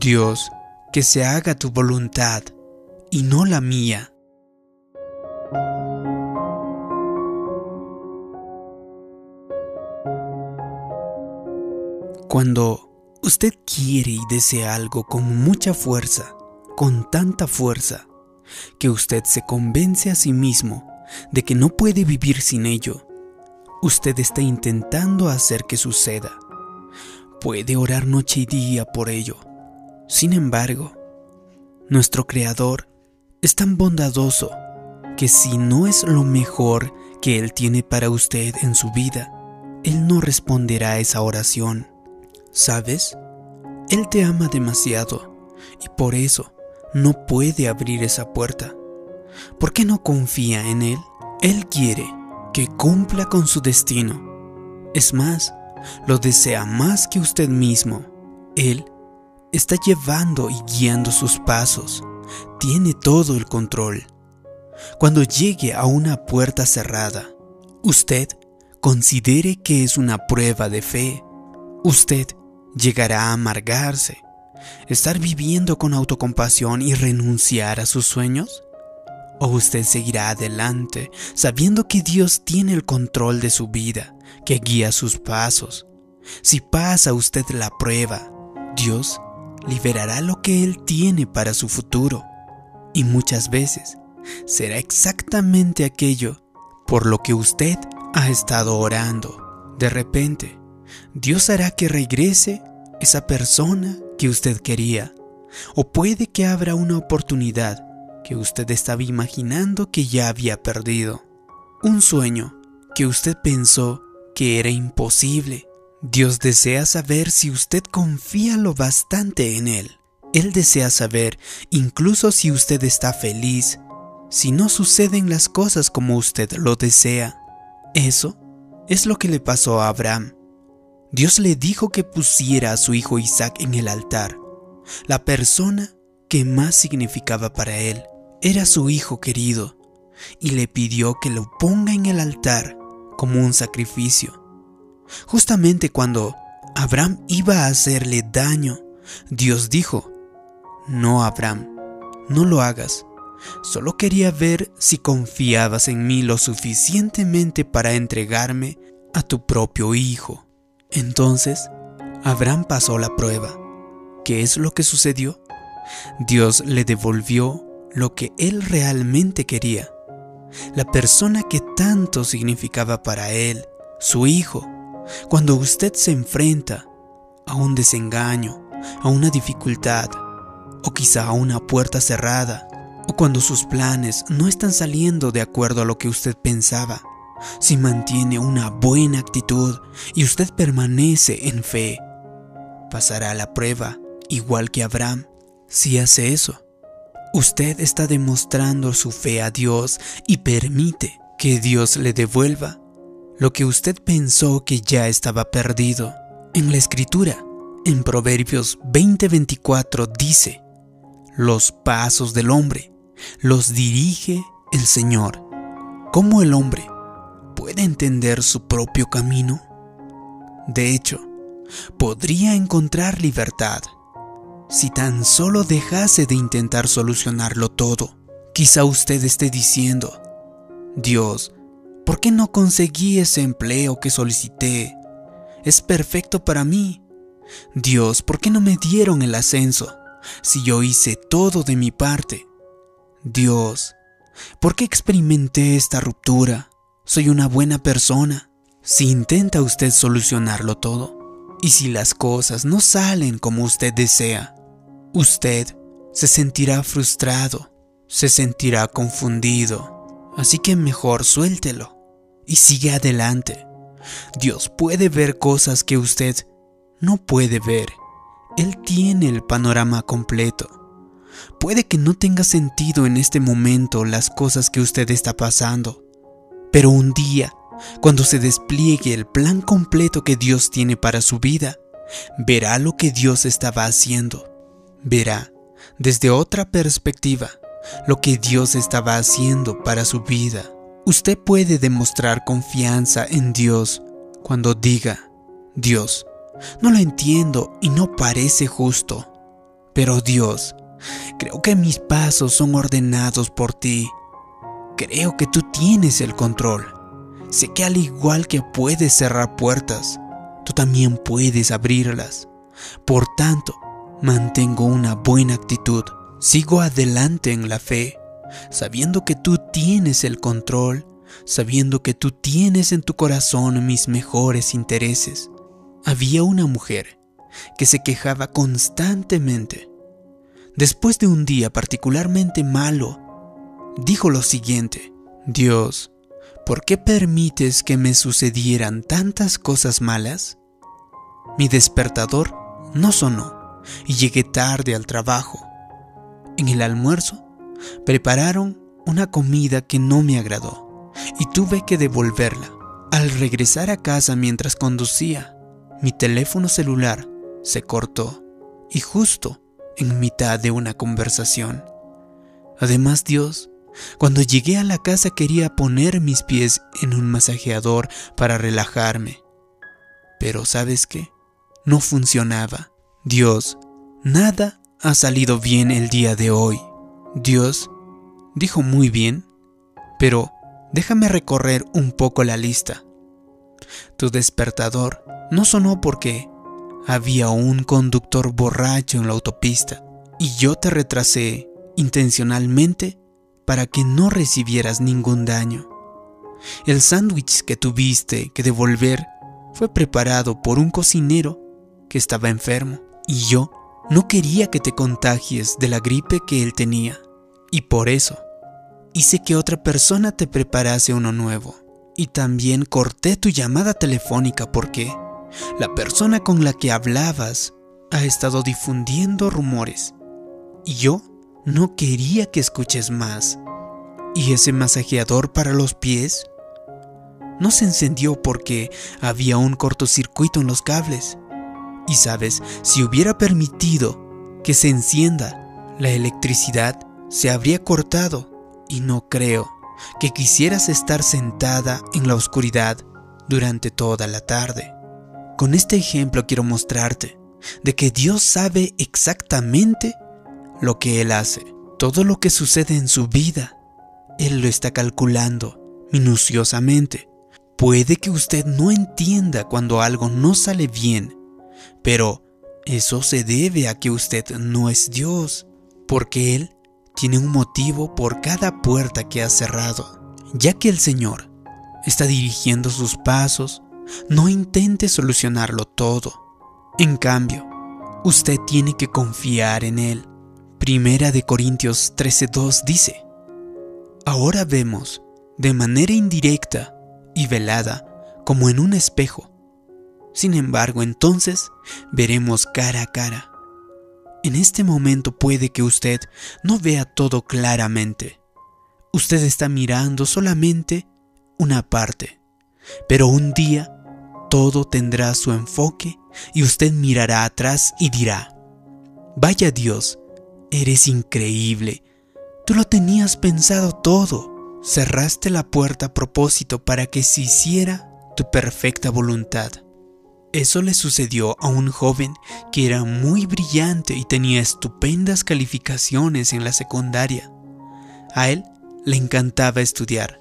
Dios, que se haga tu voluntad y no la mía. Cuando usted quiere y desea algo con mucha fuerza, con tanta fuerza, que usted se convence a sí mismo de que no puede vivir sin ello, usted está intentando hacer que suceda. Puede orar noche y día por ello. Sin embargo, nuestro Creador es tan bondadoso que si no es lo mejor que Él tiene para usted en su vida, Él no responderá a esa oración. ¿Sabes? Él te ama demasiado y por eso no puede abrir esa puerta. ¿Por qué no confía en Él? Él quiere que cumpla con su destino. Es más, lo desea más que usted mismo. Él está llevando y guiando sus pasos. Tiene todo el control. Cuando llegue a una puerta cerrada, usted considere que es una prueba de fe. Usted llegará a amargarse, estar viviendo con autocompasión y renunciar a sus sueños? ¿O usted seguirá adelante sabiendo que Dios tiene el control de su vida, que guía sus pasos? Si pasa usted la prueba, Dios liberará lo que Él tiene para su futuro. Y muchas veces será exactamente aquello por lo que usted ha estado orando. De repente, Dios hará que regrese esa persona que usted quería. O puede que abra una oportunidad que usted estaba imaginando que ya había perdido. Un sueño que usted pensó que era imposible. Dios desea saber si usted confía lo bastante en Él. Él desea saber incluso si usted está feliz, si no suceden las cosas como usted lo desea. Eso es lo que le pasó a Abraham. Dios le dijo que pusiera a su hijo Isaac en el altar. La persona que más significaba para él era su hijo querido, y le pidió que lo ponga en el altar como un sacrificio. Justamente cuando Abraham iba a hacerle daño, Dios dijo, No, Abraham, no lo hagas. Solo quería ver si confiabas en mí lo suficientemente para entregarme a tu propio hijo. Entonces, Abraham pasó la prueba. ¿Qué es lo que sucedió? Dios le devolvió lo que él realmente quería. La persona que tanto significaba para él, su hijo. Cuando usted se enfrenta a un desengaño, a una dificultad, o quizá a una puerta cerrada, o cuando sus planes no están saliendo de acuerdo a lo que usted pensaba, si mantiene una buena actitud y usted permanece en fe, pasará la prueba igual que Abraham. Si hace eso, usted está demostrando su fe a Dios y permite que Dios le devuelva lo que usted pensó que ya estaba perdido. En la escritura, en Proverbios 20:24 dice, los pasos del hombre los dirige el Señor. Como el hombre puede entender su propio camino? De hecho, podría encontrar libertad si tan solo dejase de intentar solucionarlo todo. Quizá usted esté diciendo, Dios, ¿por qué no conseguí ese empleo que solicité? Es perfecto para mí. Dios, ¿por qué no me dieron el ascenso si yo hice todo de mi parte? Dios, ¿por qué experimenté esta ruptura? Soy una buena persona. Si intenta usted solucionarlo todo, y si las cosas no salen como usted desea, usted se sentirá frustrado, se sentirá confundido. Así que mejor suéltelo y sigue adelante. Dios puede ver cosas que usted no puede ver. Él tiene el panorama completo. Puede que no tenga sentido en este momento las cosas que usted está pasando, pero un día, cuando se despliegue el plan completo que Dios tiene para su vida, verá lo que Dios estaba haciendo. Verá, desde otra perspectiva, lo que Dios estaba haciendo para su vida. Usted puede demostrar confianza en Dios cuando diga, Dios, no lo entiendo y no parece justo. Pero Dios, creo que mis pasos son ordenados por ti. Creo que tú tienes el control. Sé que al igual que puedes cerrar puertas, tú también puedes abrirlas. Por tanto, mantengo una buena actitud. Sigo adelante en la fe, sabiendo que tú tienes el control, sabiendo que tú tienes en tu corazón mis mejores intereses. Había una mujer que se quejaba constantemente. Después de un día particularmente malo, dijo lo siguiente, Dios, ¿por qué permites que me sucedieran tantas cosas malas? Mi despertador no sonó y llegué tarde al trabajo. En el almuerzo prepararon una comida que no me agradó y tuve que devolverla. Al regresar a casa mientras conducía, mi teléfono celular se cortó y justo en mitad de una conversación. Además Dios, cuando llegué a la casa quería poner mis pies en un masajeador para relajarme. Pero ¿sabes qué? No funcionaba. Dios, nada ha salido bien el día de hoy. Dios dijo muy bien, pero déjame recorrer un poco la lista. Tu despertador no sonó porque había un conductor borracho en la autopista y yo te retrasé intencionalmente para que no recibieras ningún daño. El sándwich que tuviste que devolver fue preparado por un cocinero que estaba enfermo y yo no quería que te contagies de la gripe que él tenía. Y por eso hice que otra persona te preparase uno nuevo. Y también corté tu llamada telefónica porque la persona con la que hablabas ha estado difundiendo rumores. Y yo no quería que escuches más. ¿Y ese masajeador para los pies? No se encendió porque había un cortocircuito en los cables. Y sabes, si hubiera permitido que se encienda, la electricidad se habría cortado. Y no creo que quisieras estar sentada en la oscuridad durante toda la tarde. Con este ejemplo quiero mostrarte de que Dios sabe exactamente lo que Él hace. Todo lo que sucede en su vida, Él lo está calculando minuciosamente. Puede que usted no entienda cuando algo no sale bien, pero eso se debe a que usted no es Dios, porque Él tiene un motivo por cada puerta que ha cerrado, ya que el Señor está dirigiendo sus pasos no intente solucionarlo todo. En cambio, usted tiene que confiar en Él. Primera de Corintios 13:2 dice, Ahora vemos, de manera indirecta y velada, como en un espejo. Sin embargo, entonces veremos cara a cara. En este momento puede que usted no vea todo claramente. Usted está mirando solamente una parte. Pero un día todo tendrá su enfoque y usted mirará atrás y dirá, vaya Dios, eres increíble, tú lo tenías pensado todo, cerraste la puerta a propósito para que se hiciera tu perfecta voluntad. Eso le sucedió a un joven que era muy brillante y tenía estupendas calificaciones en la secundaria. A él le encantaba estudiar.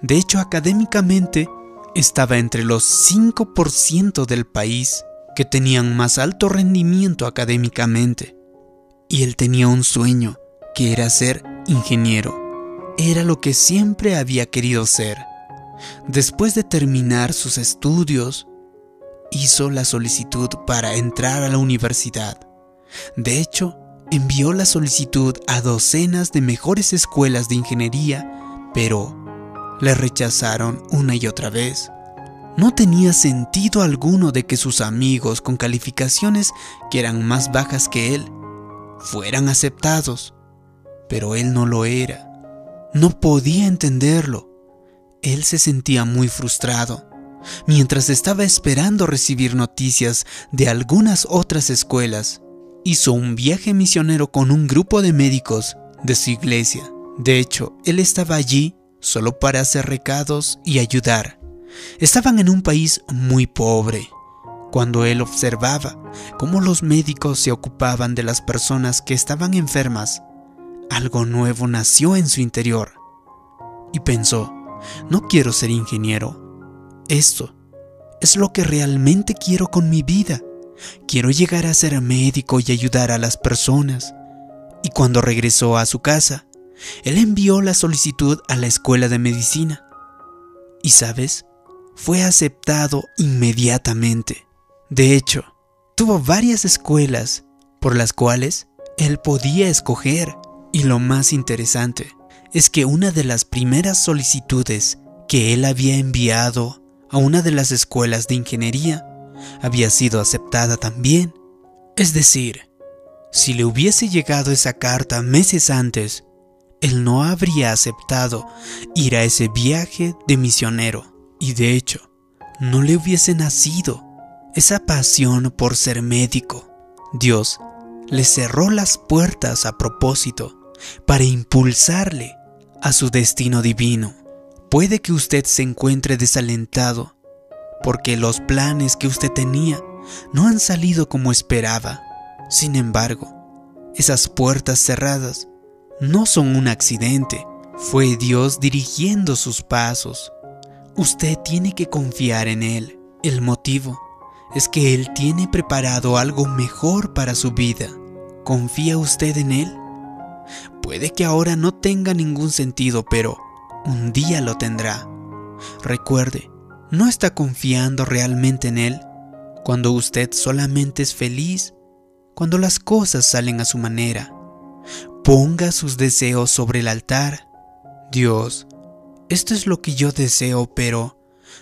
De hecho, académicamente estaba entre los 5% del país que tenían más alto rendimiento académicamente. Y él tenía un sueño, que era ser ingeniero. Era lo que siempre había querido ser. Después de terminar sus estudios, hizo la solicitud para entrar a la universidad. De hecho, envió la solicitud a docenas de mejores escuelas de ingeniería, pero le rechazaron una y otra vez. No tenía sentido alguno de que sus amigos con calificaciones que eran más bajas que él fueran aceptados, pero él no lo era. No podía entenderlo. Él se sentía muy frustrado. Mientras estaba esperando recibir noticias de algunas otras escuelas, hizo un viaje misionero con un grupo de médicos de su iglesia. De hecho, él estaba allí solo para hacer recados y ayudar. Estaban en un país muy pobre, cuando él observaba cómo los médicos se ocupaban de las personas que estaban enfermas, algo nuevo nació en su interior. Y pensó, no quiero ser ingeniero. Esto es lo que realmente quiero con mi vida. Quiero llegar a ser médico y ayudar a las personas. Y cuando regresó a su casa, él envió la solicitud a la escuela de medicina. Y sabes, fue aceptado inmediatamente. De hecho, tuvo varias escuelas por las cuales él podía escoger. Y lo más interesante es que una de las primeras solicitudes que él había enviado a una de las escuelas de ingeniería había sido aceptada también. Es decir, si le hubiese llegado esa carta meses antes, él no habría aceptado ir a ese viaje de misionero. Y de hecho, no le hubiese nacido esa pasión por ser médico. Dios le cerró las puertas a propósito para impulsarle a su destino divino. Puede que usted se encuentre desalentado porque los planes que usted tenía no han salido como esperaba. Sin embargo, esas puertas cerradas no son un accidente, fue Dios dirigiendo sus pasos. Usted tiene que confiar en Él. El motivo es que Él tiene preparado algo mejor para su vida. ¿Confía usted en Él? Puede que ahora no tenga ningún sentido, pero un día lo tendrá. Recuerde, no está confiando realmente en Él cuando usted solamente es feliz, cuando las cosas salen a su manera. Ponga sus deseos sobre el altar. Dios, esto es lo que yo deseo, pero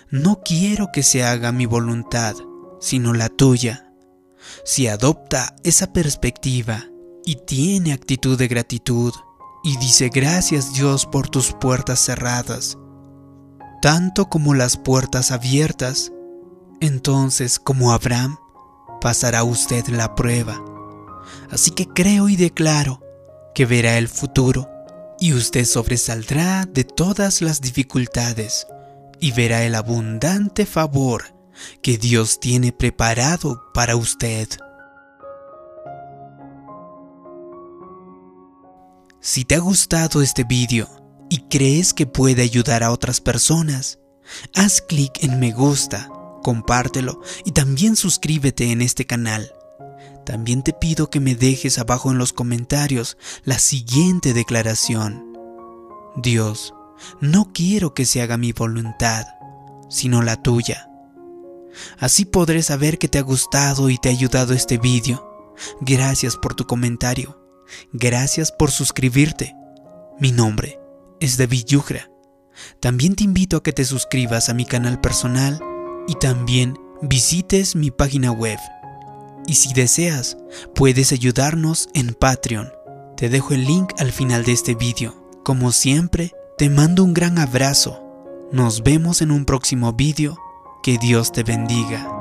no quiero que se haga mi voluntad sino la tuya. Si adopta esa perspectiva y tiene actitud de gratitud y dice gracias Dios por tus puertas cerradas, tanto como las puertas abiertas, entonces como Abraham pasará usted la prueba. Así que creo y declaro que verá el futuro y usted sobresaldrá de todas las dificultades y verá el abundante favor que Dios tiene preparado para usted. Si te ha gustado este vídeo y crees que puede ayudar a otras personas, haz clic en me gusta, compártelo y también suscríbete en este canal. También te pido que me dejes abajo en los comentarios la siguiente declaración. Dios, no quiero que se haga mi voluntad, sino la tuya. Así podré saber que te ha gustado y te ha ayudado este vídeo. Gracias por tu comentario. Gracias por suscribirte. Mi nombre es David Yugra. También te invito a que te suscribas a mi canal personal y también visites mi página web. Y si deseas, puedes ayudarnos en Patreon. Te dejo el link al final de este vídeo. Como siempre, te mando un gran abrazo. Nos vemos en un próximo vídeo que Dios te bendiga.